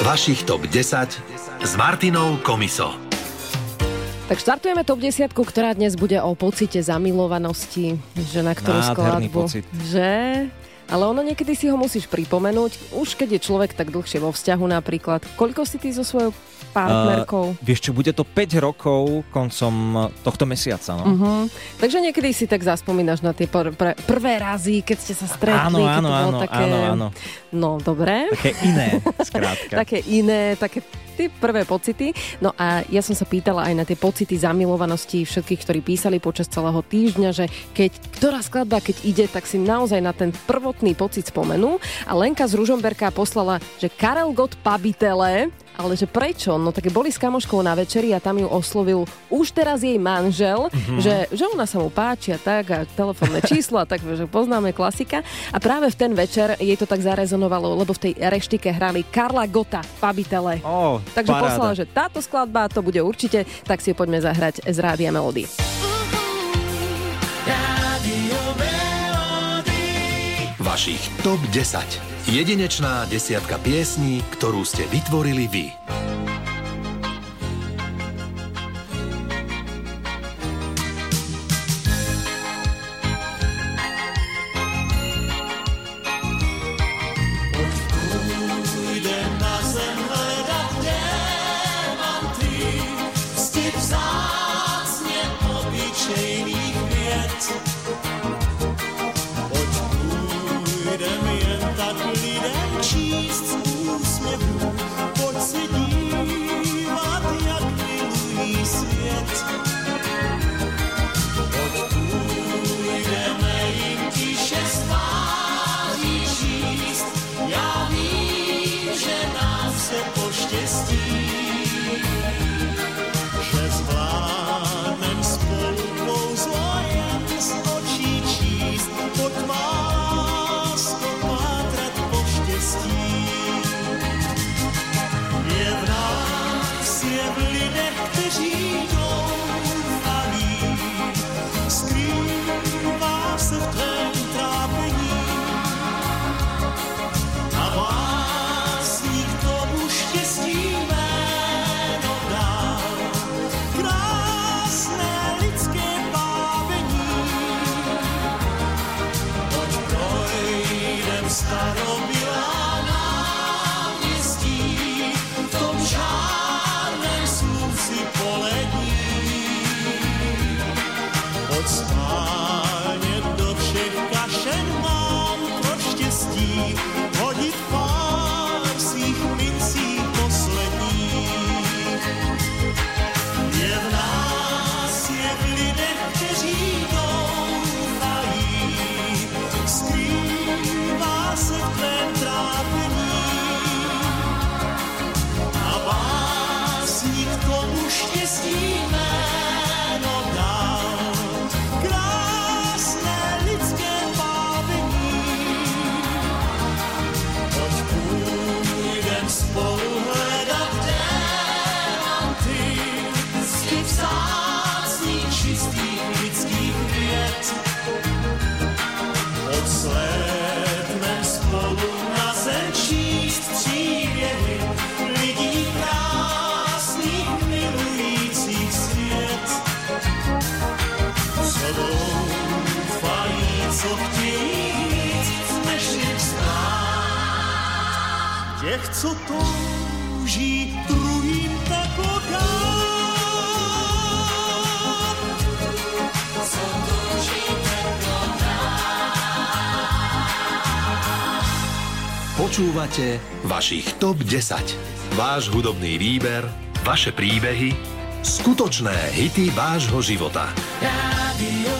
Vašich top 10 s Martinou Komiso. Tak štartujeme top 10, ktorá dnes bude o pocite zamilovanosti, že na ktorú Nádherný skladbu. pocit. Že? Ale ono niekedy si ho musíš pripomenúť, už keď je človek tak dlhšie vo vzťahu napríklad. Koľko si ty so svojou partnerkou? Uh, vieš čo, bude to 5 rokov koncom tohto mesiaca. No? Uh-huh. Takže niekedy si tak zaspomínaš na tie pr- pr- prvé razy, keď ste sa stretli. Áno, áno, to áno, také... áno, áno. No, dobre. Také iné, skrátka. také iné, také tie prvé pocity. No a ja som sa pýtala aj na tie pocity zamilovanosti všetkých, ktorí písali počas celého týždňa, že keď ktorá skladba, keď ide, tak si naozaj na ten prvotný pocit spomenú. A Lenka z Ružomberka poslala, že Karel Gott Pabitele, ale že prečo? No tak boli s kamoškou na večeri a tam ju oslovil už teraz jej manžel, mm-hmm. že, že ona sa mu páči a tak a telefónne číslo a tak, že poznáme klasika. A práve v ten večer jej to tak zarezonovalo, lebo v tej reštike hrali Karla Gota, Pabitele. Oh, Takže paráda. poslala, že táto skladba to bude určite, tak si ju poďme zahrať z Rádia Melody. Vašich top 10. Jedinečná desiatka piesní, ktorú ste vytvorili vy. Těch, co touží druhým tak dát. Co touží Počúvate vašich top 10. Váš hudobný výber, vaše príbehy, skutočné hity vášho života. Rádio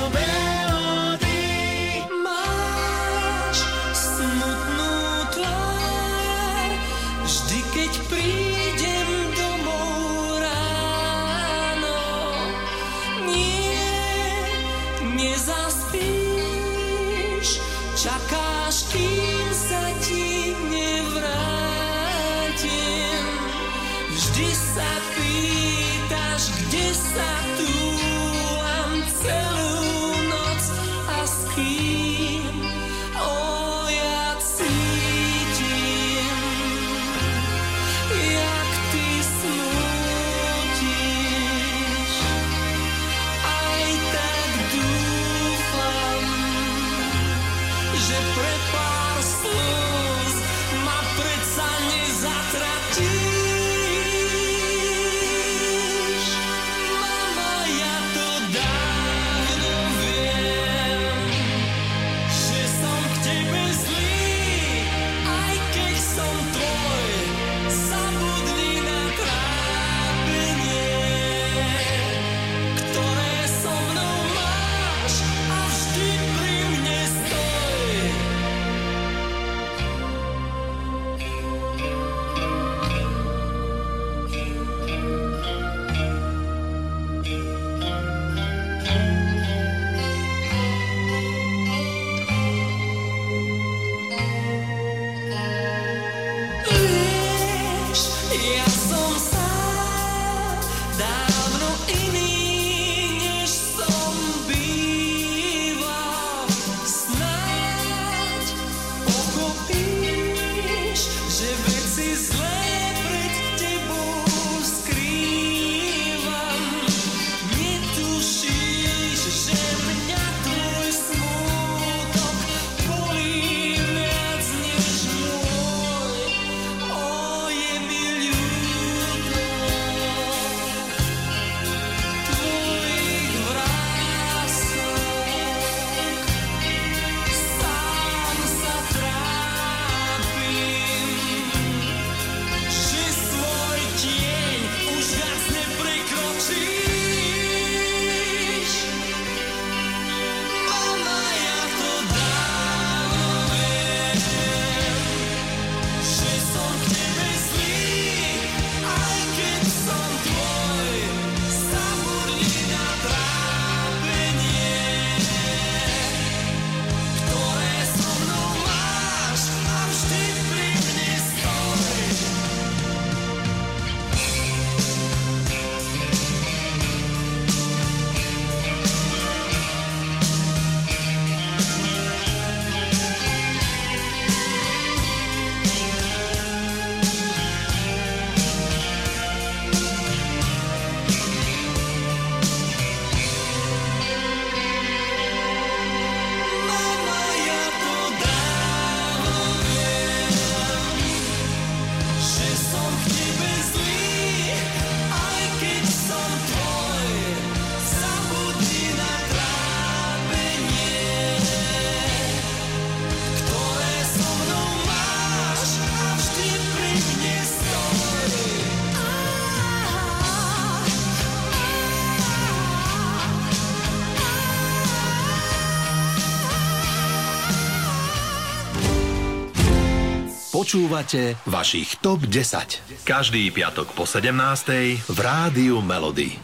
Počúvate vašich TOP 10. Každý piatok po 17. v Rádiu Melody.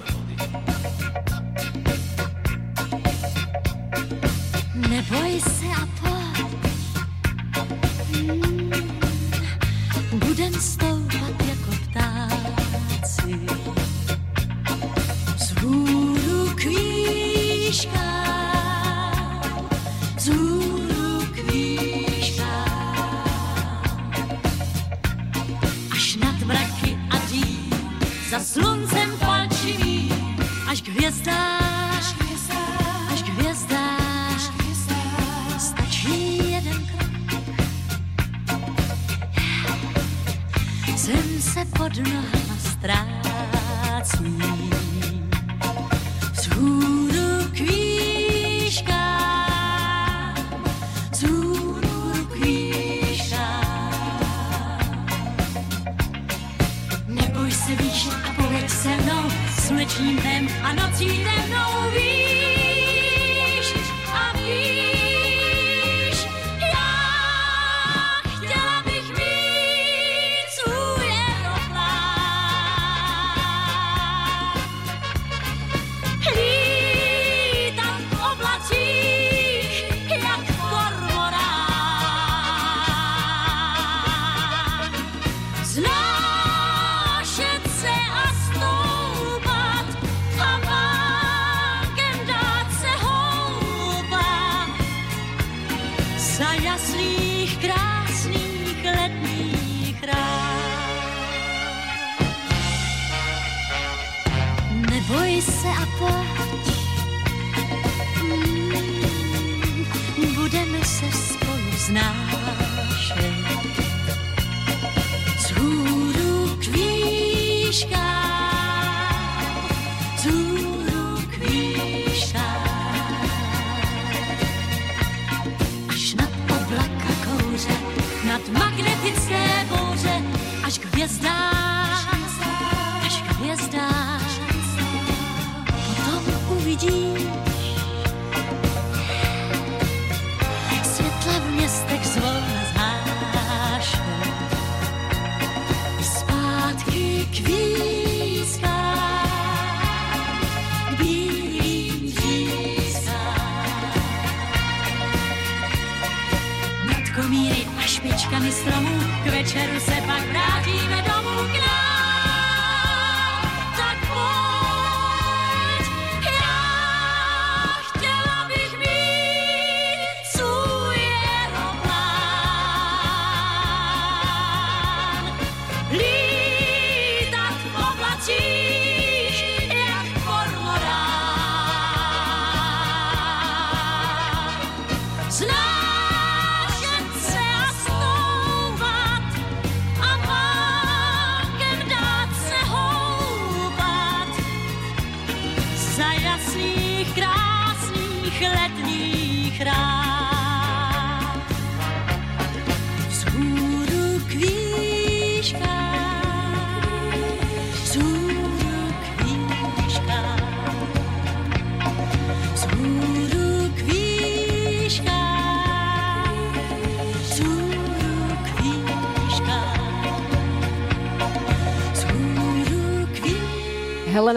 do not know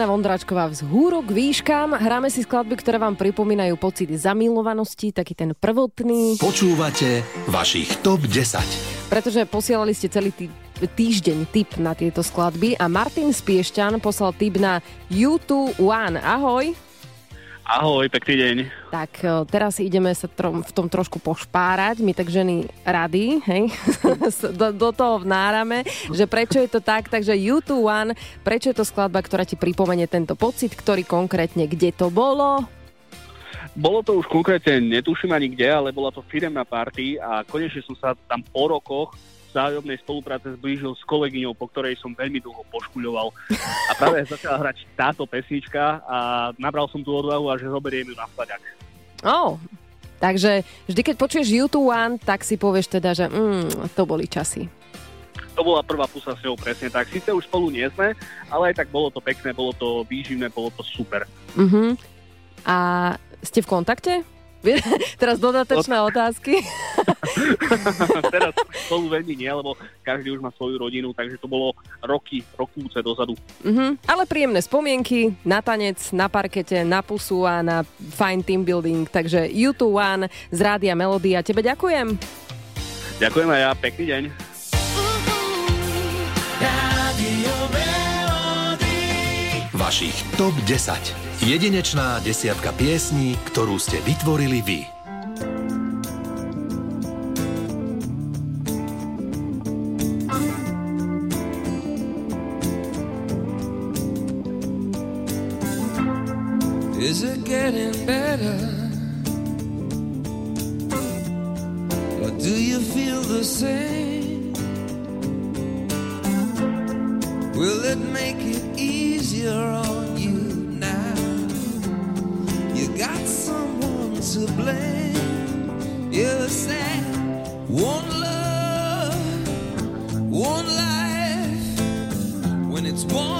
Helena Vondráčková vzhúrok výškam. Hráme si skladby, ktoré vám pripomínajú pocit zamilovanosti, taký ten prvotný. Počúvate vašich TOP 10. Pretože posielali ste celý tý, týždeň tip na tieto skladby a Martin Spiešťan poslal tip na U2 One. Ahoj. Ahoj, pekný deň. Tak e, teraz ideme sa trom, v tom trošku pošpárať, my tak ženy rady, hej, do, do toho vnárame, že prečo je to tak, takže U2 One, prečo je to skladba, ktorá ti pripomenie tento pocit, ktorý konkrétne, kde to bolo? Bolo to už konkrétne, netuším ani kde, ale bola to firemná party a konečne som sa tam po rokoch vzájomnej spolupráce zblížil s kolegyňou, po ktorej som veľmi dlho poškuľoval. A práve začala hrať táto pesnička a nabral som tú odvahu a že zoberiem ju na skladiak. Oh, takže vždy, keď počuješ YouTube One, tak si povieš teda, že mm, to boli časy. To bola prvá pusa s ňou presne tak. Sice už spolu nie sme, ale aj tak bolo to pekné, bolo to výživné, bolo to super. Uh-huh. A ste v kontakte? Teraz dodatočné otázky. Teraz spolu veľmi nie, lebo každý už má svoju rodinu, takže to bolo roky, rokúce dozadu. Uh-huh. Ale príjemné spomienky na tanec, na parkete, na pusu a na fine team building. Takže YouTube One z Rádia Melody a tebe ďakujem. Ďakujem aj ja, pekný deň. Vašich TOP 10. Jedinečná desiatka piesní, ktorú ste vytvorili vy. Is it getting better? Or do you feel the same? Will it make it easier got someone to blame. You said one love, one life. When it's one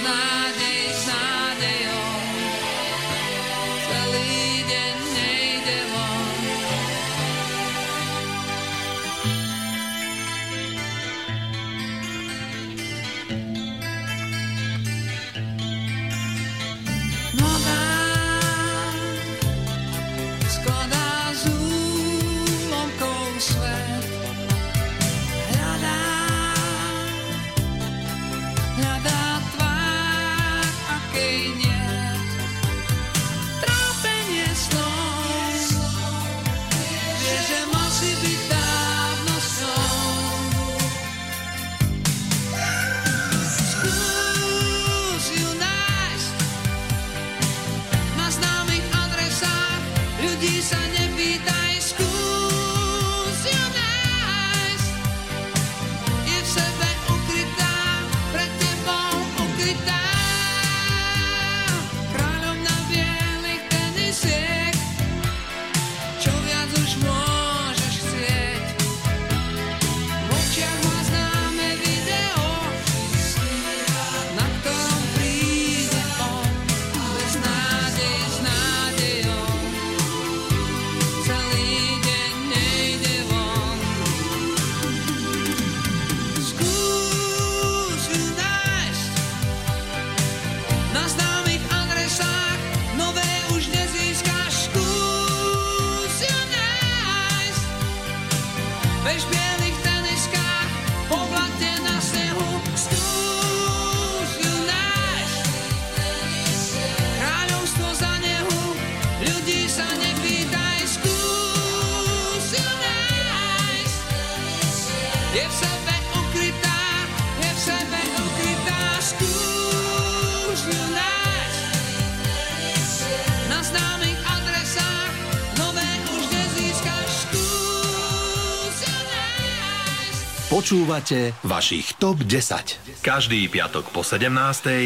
is. Počúvate vašich TOP 10. Každý piatok po 17.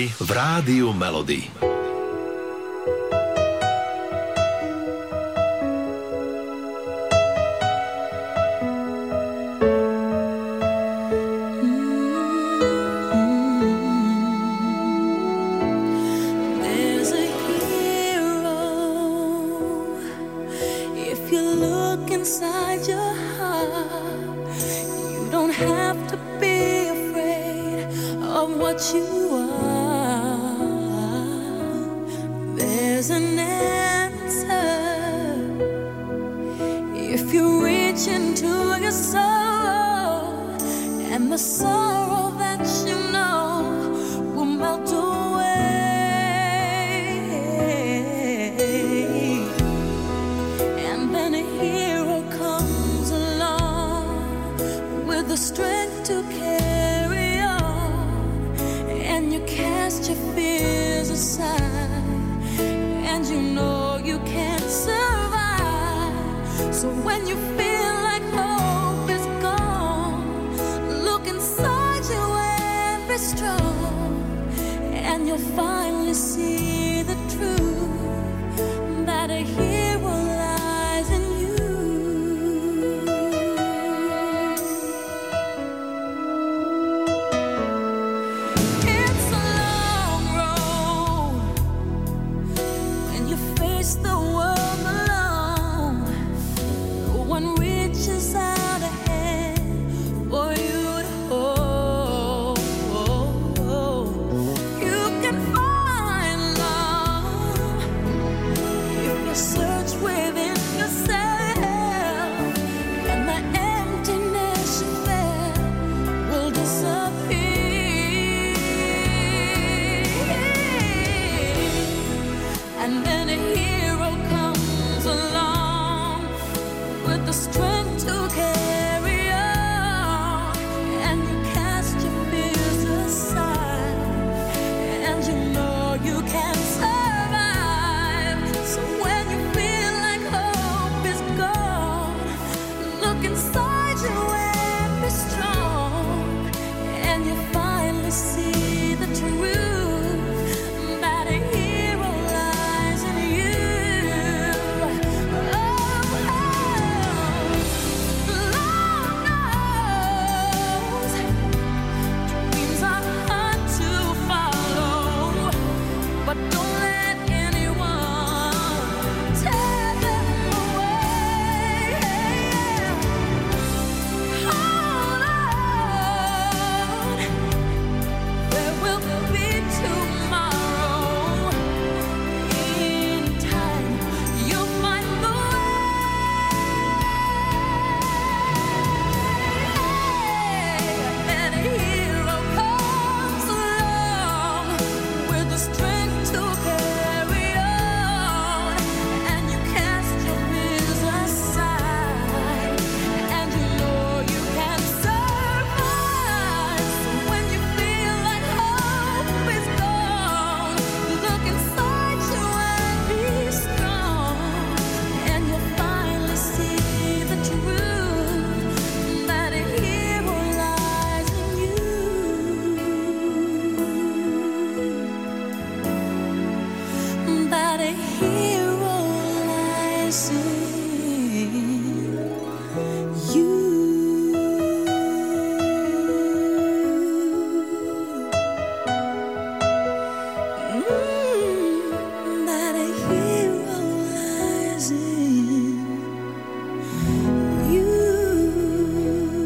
v Rádiu Melody.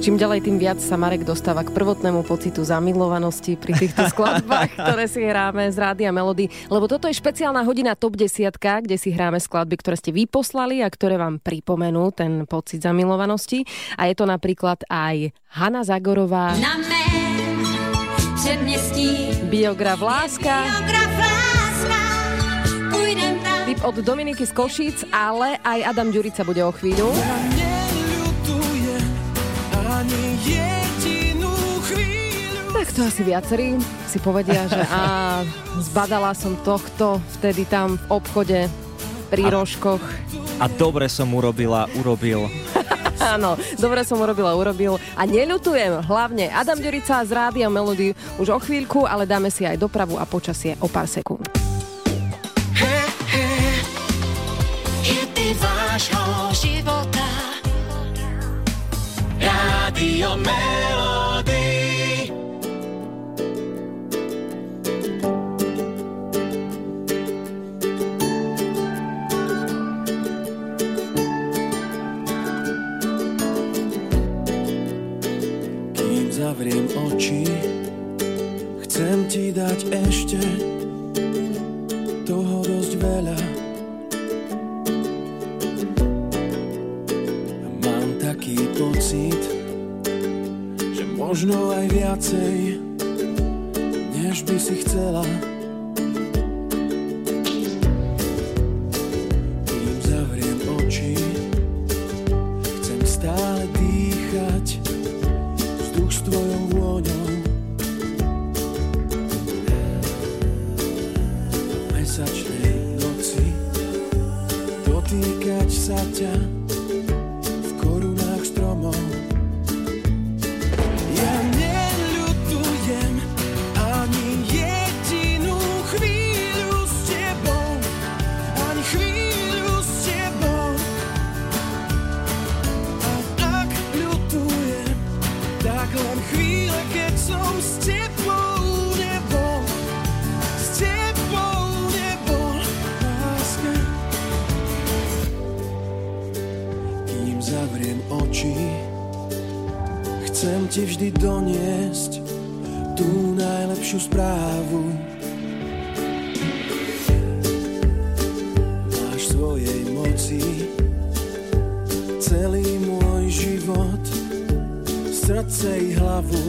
Čím ďalej, tým viac sa Marek dostáva k prvotnému pocitu zamilovanosti pri týchto skladbách, ktoré si hráme z Rádia Melody. Lebo toto je špeciálna hodina Top 10, kde si hráme skladby, ktoré ste vyposlali a ktoré vám pripomenú ten pocit zamilovanosti. A je to napríklad aj Hanna Zagorová, Na mém předměstí biograf Láska, biograf láska, tip od Dominiky z Košíc, ale aj Adam Ďurica bude o chvíľu. Ja ani jedinú chvíľu. Tak to asi viacerí si povedia, že a zbadala som tohto vtedy tam v obchode pri rožkoch. A dobre som urobila, urobil. Áno, dobre som urobila, urobil a neľutujem. Hlavne Adam Ďurica z Rádia Melody už o chvíľku, ale dáme si aj dopravu a počasie o pár sekúnd. Hity vášho dať ešte toho dosť veľa Mám taký pocit, že možno aj viacej, než by si chcela. Zavriem oči, chcem ti vždy doniesť tú najlepšiu správu. Máš svojej moci celý môj život, srdce i hlavu.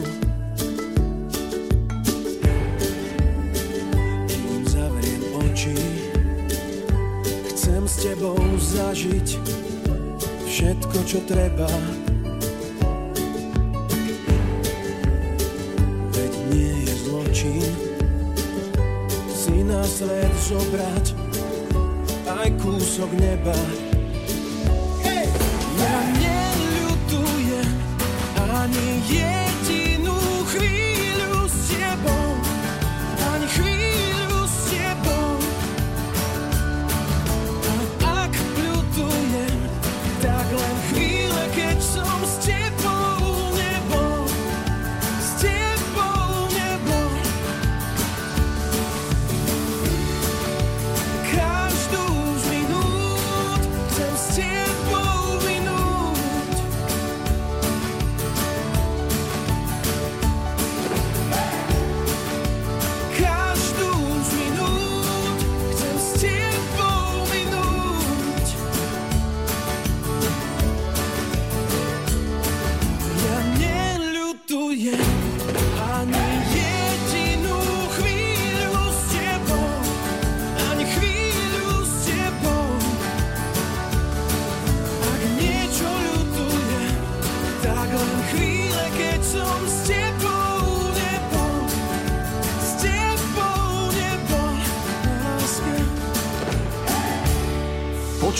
Zavriem oči, chcem s tebou zažiť všetko, čo treba. Veď nie je zločin si na svet zobrať aj kúsok neba.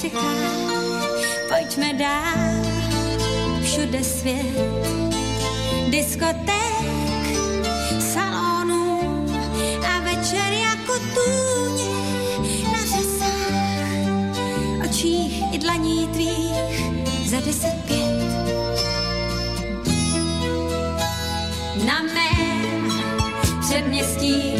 čeká. Pojďme dál, všude svět, diskoték, salonů a večer jako tůně na řesách očích i dlaní tvých za deset pět. Na mém předměstí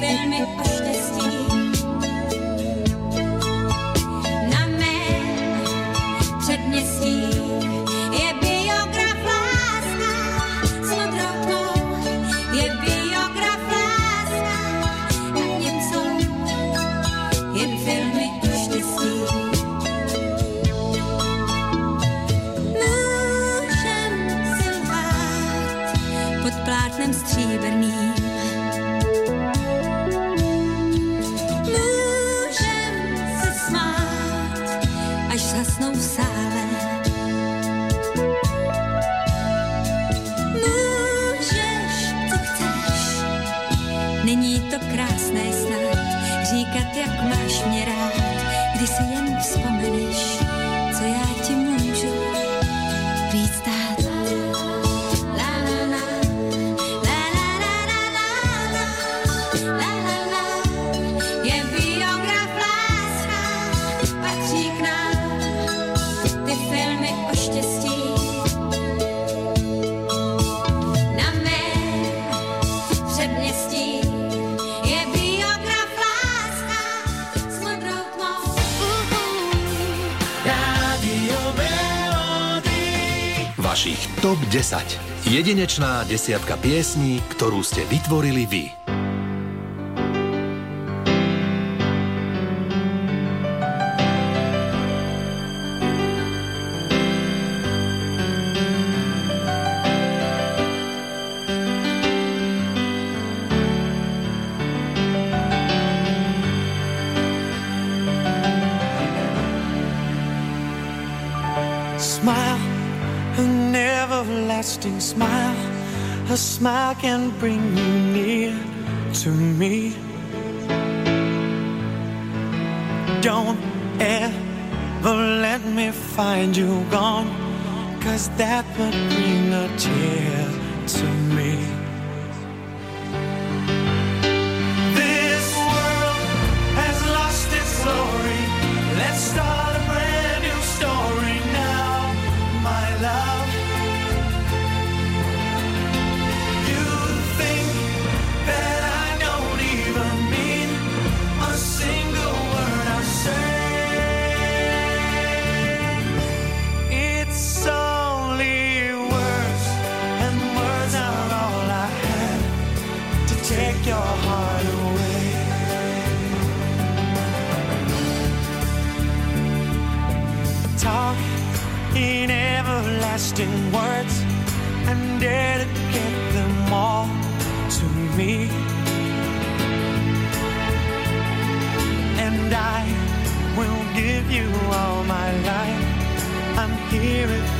hacerme 10. Jedinečná desiatka piesní, ktorú ste vytvorili vy. everlasting smile. a smile can bring you near to me. Don't ever let me find you gone, cause that would bring a tear to me. dedicate them all to me. And I will give you all my life. I'm here if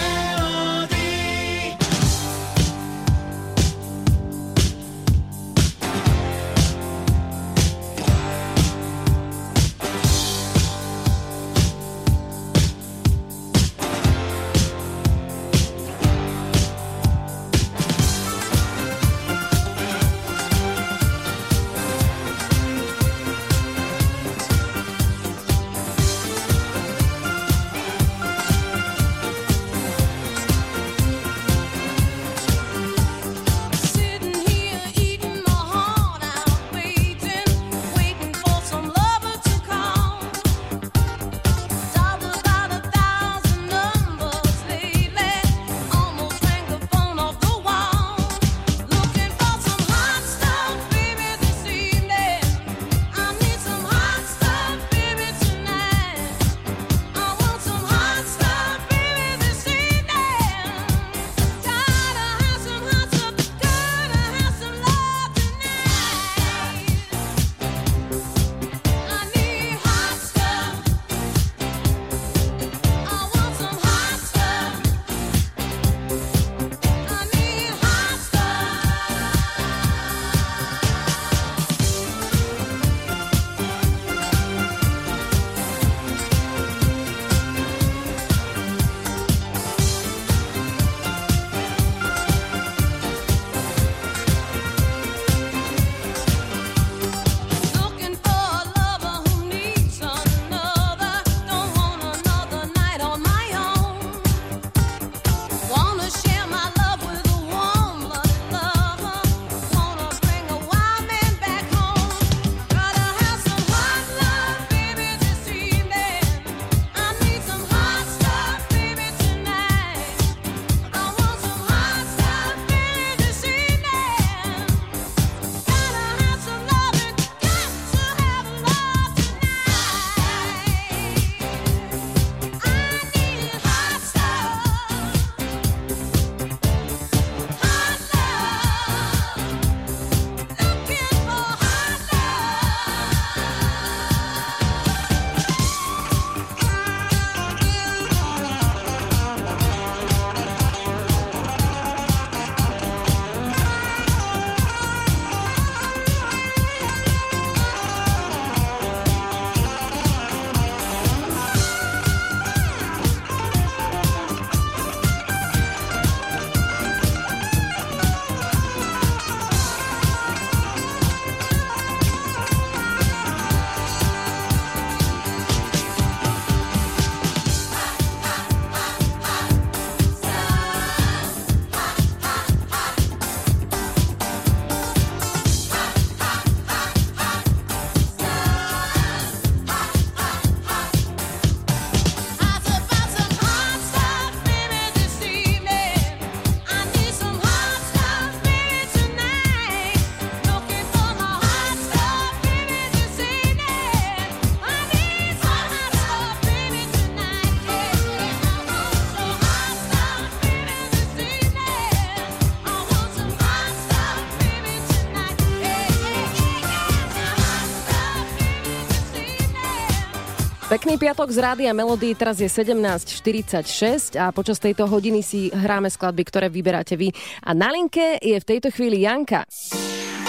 Pekný piatok z Rádia Melody, teraz je 17.46 a počas tejto hodiny si hráme skladby, ktoré vyberáte vy. A na linke je v tejto chvíli Janka.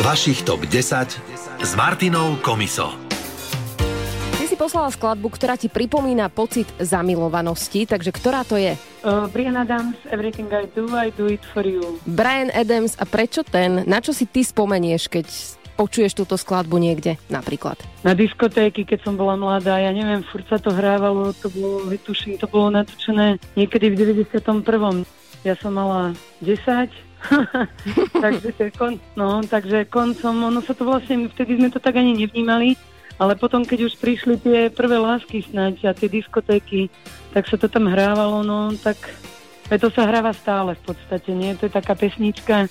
Vašich top 10 s Martinou Komiso. Ty si poslala skladbu, ktorá ti pripomína pocit zamilovanosti, takže ktorá to je? Uh, Brian Adams, Everything I Do, I Do It For You. Brian Adams a prečo ten? Na čo si ty spomenieš, keď počuješ túto skladbu niekde napríklad? Na diskotéky, keď som bola mladá, ja neviem, furt sa to hrávalo, to bolo, vytuším, to bolo natočené niekedy v 91. Ja som mala 10, takže, to je kon, no, takže koncom, ono sa to vlastne, vtedy sme to tak ani nevnímali, ale potom, keď už prišli tie prvé lásky snáď a tie diskotéky, tak sa to tam hrávalo, no tak to sa hráva stále v podstate, nie? To je taká pesnička,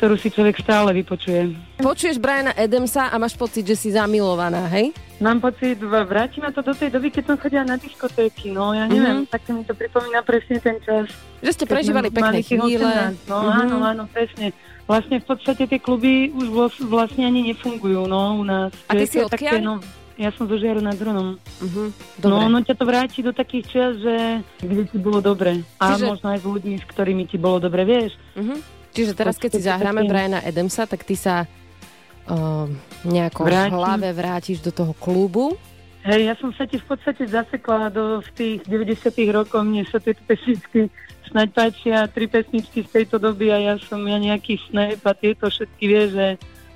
ktorú si človek stále vypočuje. Počuješ Briana Adamsa a máš pocit, že si zamilovaná, hej? Mám pocit, vráti ma to do tej doby, keď som chodila na diskotéky, no ja neviem, Mhm. tak mi to pripomína presne ten čas. Že ste prežívali pekné chvíle. 18, No Mhm. áno, áno, presne. Vlastne v podstate tie kluby už vlastne ani nefungujú, no u nás. A ty si odkiaľ? no, ja som zo Žiaru nad Hronom. Mhm, No, ono ťa to vráti do takých čias, že kde ti bolo dobre. A Čiže- možno aj s ľuďmi, s ktorými ti bolo dobre, vieš. Mhm. Čiže teraz, keď si zahráme Briana Adamsa, tak ty sa uh, nejako v Vrátim. hlave vrátiš do toho klubu. Hej, ja som sa ti v podstate zasekla do v tých 90 rokoch, mne sa tieto pesničky snaď páčia, tri pesničky z tejto doby a ja som ja nejaký snap a tieto všetky vie, že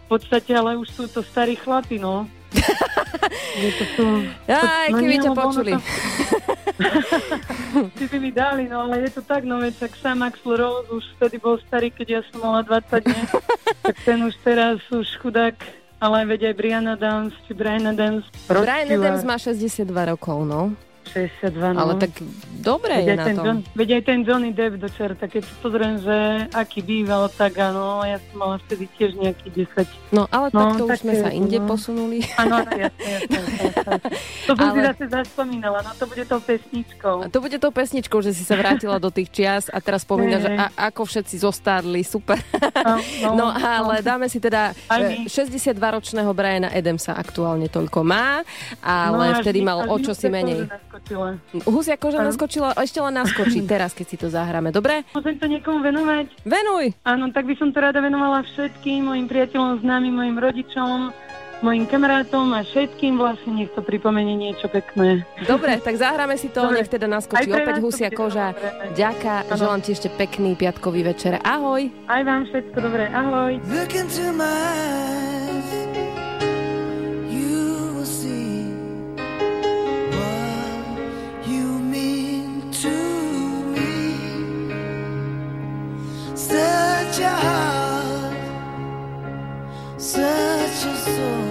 v podstate, ale už sú to starí chlapi, no. Je to sú, Aj, no keby ťa počuli. to- Ty by mi dali, no ale je to tak, no veď tak sám Axl Rose už vtedy bol starý, keď ja som mala 20 dní, tak ten už teraz už chudák, ale veď aj Brian Adams, či Brian Adams. Rod Brian Stewart. Adams má 62 rokov, no. 62, no. Ale tak dobre je na ten tom. John, veď aj ten Johnny Depp do čerta, keď si pozriem, že aký býval, tak áno, ja som mala vtedy tiež nejaký 10. No, ale No, takto už tak sme to je sa inde no. posunuli. Áno, jasne, jasne. To som si zase zaspomínala, no to bude tou pesničkou. A to bude tou pesničkou, že si sa vrátila do tých čias a teraz spomínaš, že a, ako všetci zostarli, super. No, No ale dáme si teda Aj e, my. 62-ročného Briana Adamsa aktuálne toľko má, ale No, vtedy mal o čo si menej. Naskočila. Husia koža Áno. naskočila, ešte len naskočí teraz, keď si to zahráme. Dobre? Môžem to niekomu venovať? Venuj! Áno, tak by som to rada venovala všetkým mojim priateľom, známym, mojim rodičom, mojim kamarátom a všetkým vlastne nech to pripomenie niečo pekné. Dobre, tak zahráme si to, Dobre. nech teda naskočí opäť husia koža. dobre. Ďaká, Áno. želám ti ešte pekný piatkový večer. Ahoj! Aj vám všetko dobré, ahoj. Look into my eyes, Such a heart, such a soul.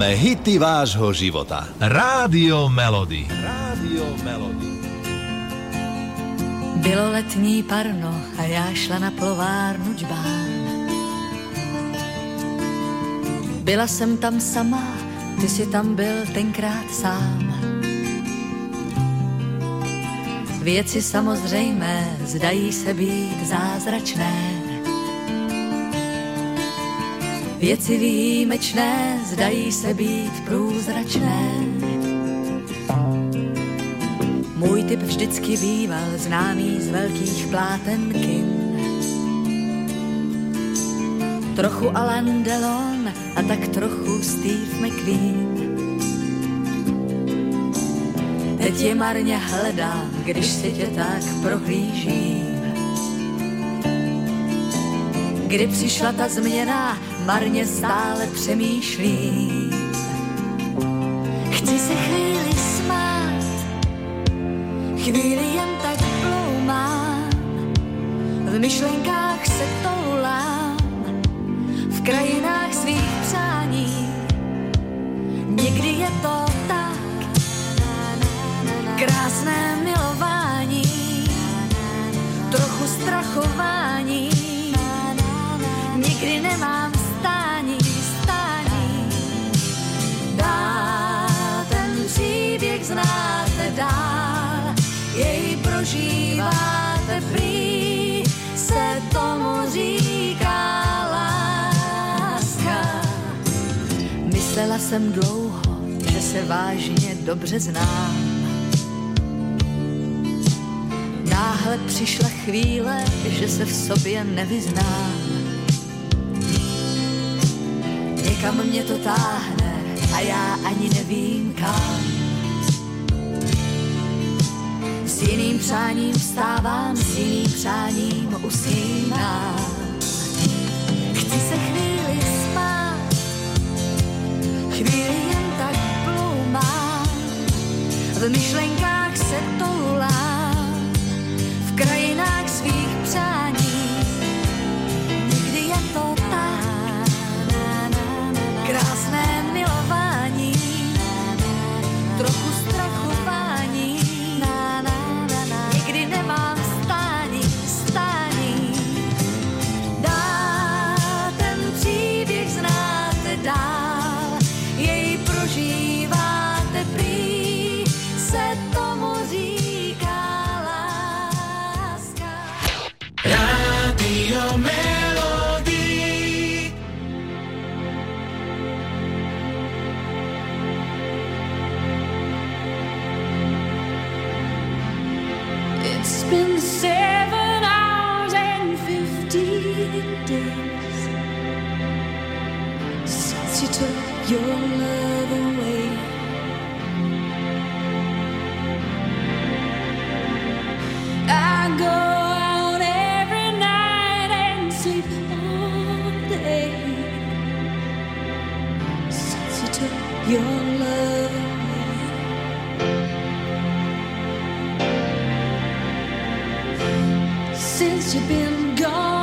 Hráme hity vášho života. Rádio Melody. Rádio Melody. Bylo letní parno a já šla na plovárnu džbán. Byla jsem tam sama, ty si tam byl tenkrát sám. Věci samozřejmé zdají se být zázračné. Věci výjimečné zdají se být průzračné. Můj typ vždycky býval známý z velkých pláten kin. Trochu Alain Delon a tak trochu Steve McQueen. Teď je marně hledám, když si tě tak prohlížím. Kdy přišla ta změna, marně stále přemýšlím. Chci se chvíli smát, chvíli jen tak ploumám, v myšlenkách se toulám, v krajinách svých přání. Někdy je to tak, krásné milování, trochu strachování, nikdy nemám znáte dál, jej prožíváte prý, se tomu říká láska. Myslela jsem dlouho, že se vážně dobře znám. Náhle přišla chvíle, že se v sobě nevyznám. Někam mě to táhne a já ani nevím kam. S jiným přáním vstávám, s jiným přáním usínám. Chci se chvíli spát, chvíli jen tak ploumám, v myšlenkách se you've been gone.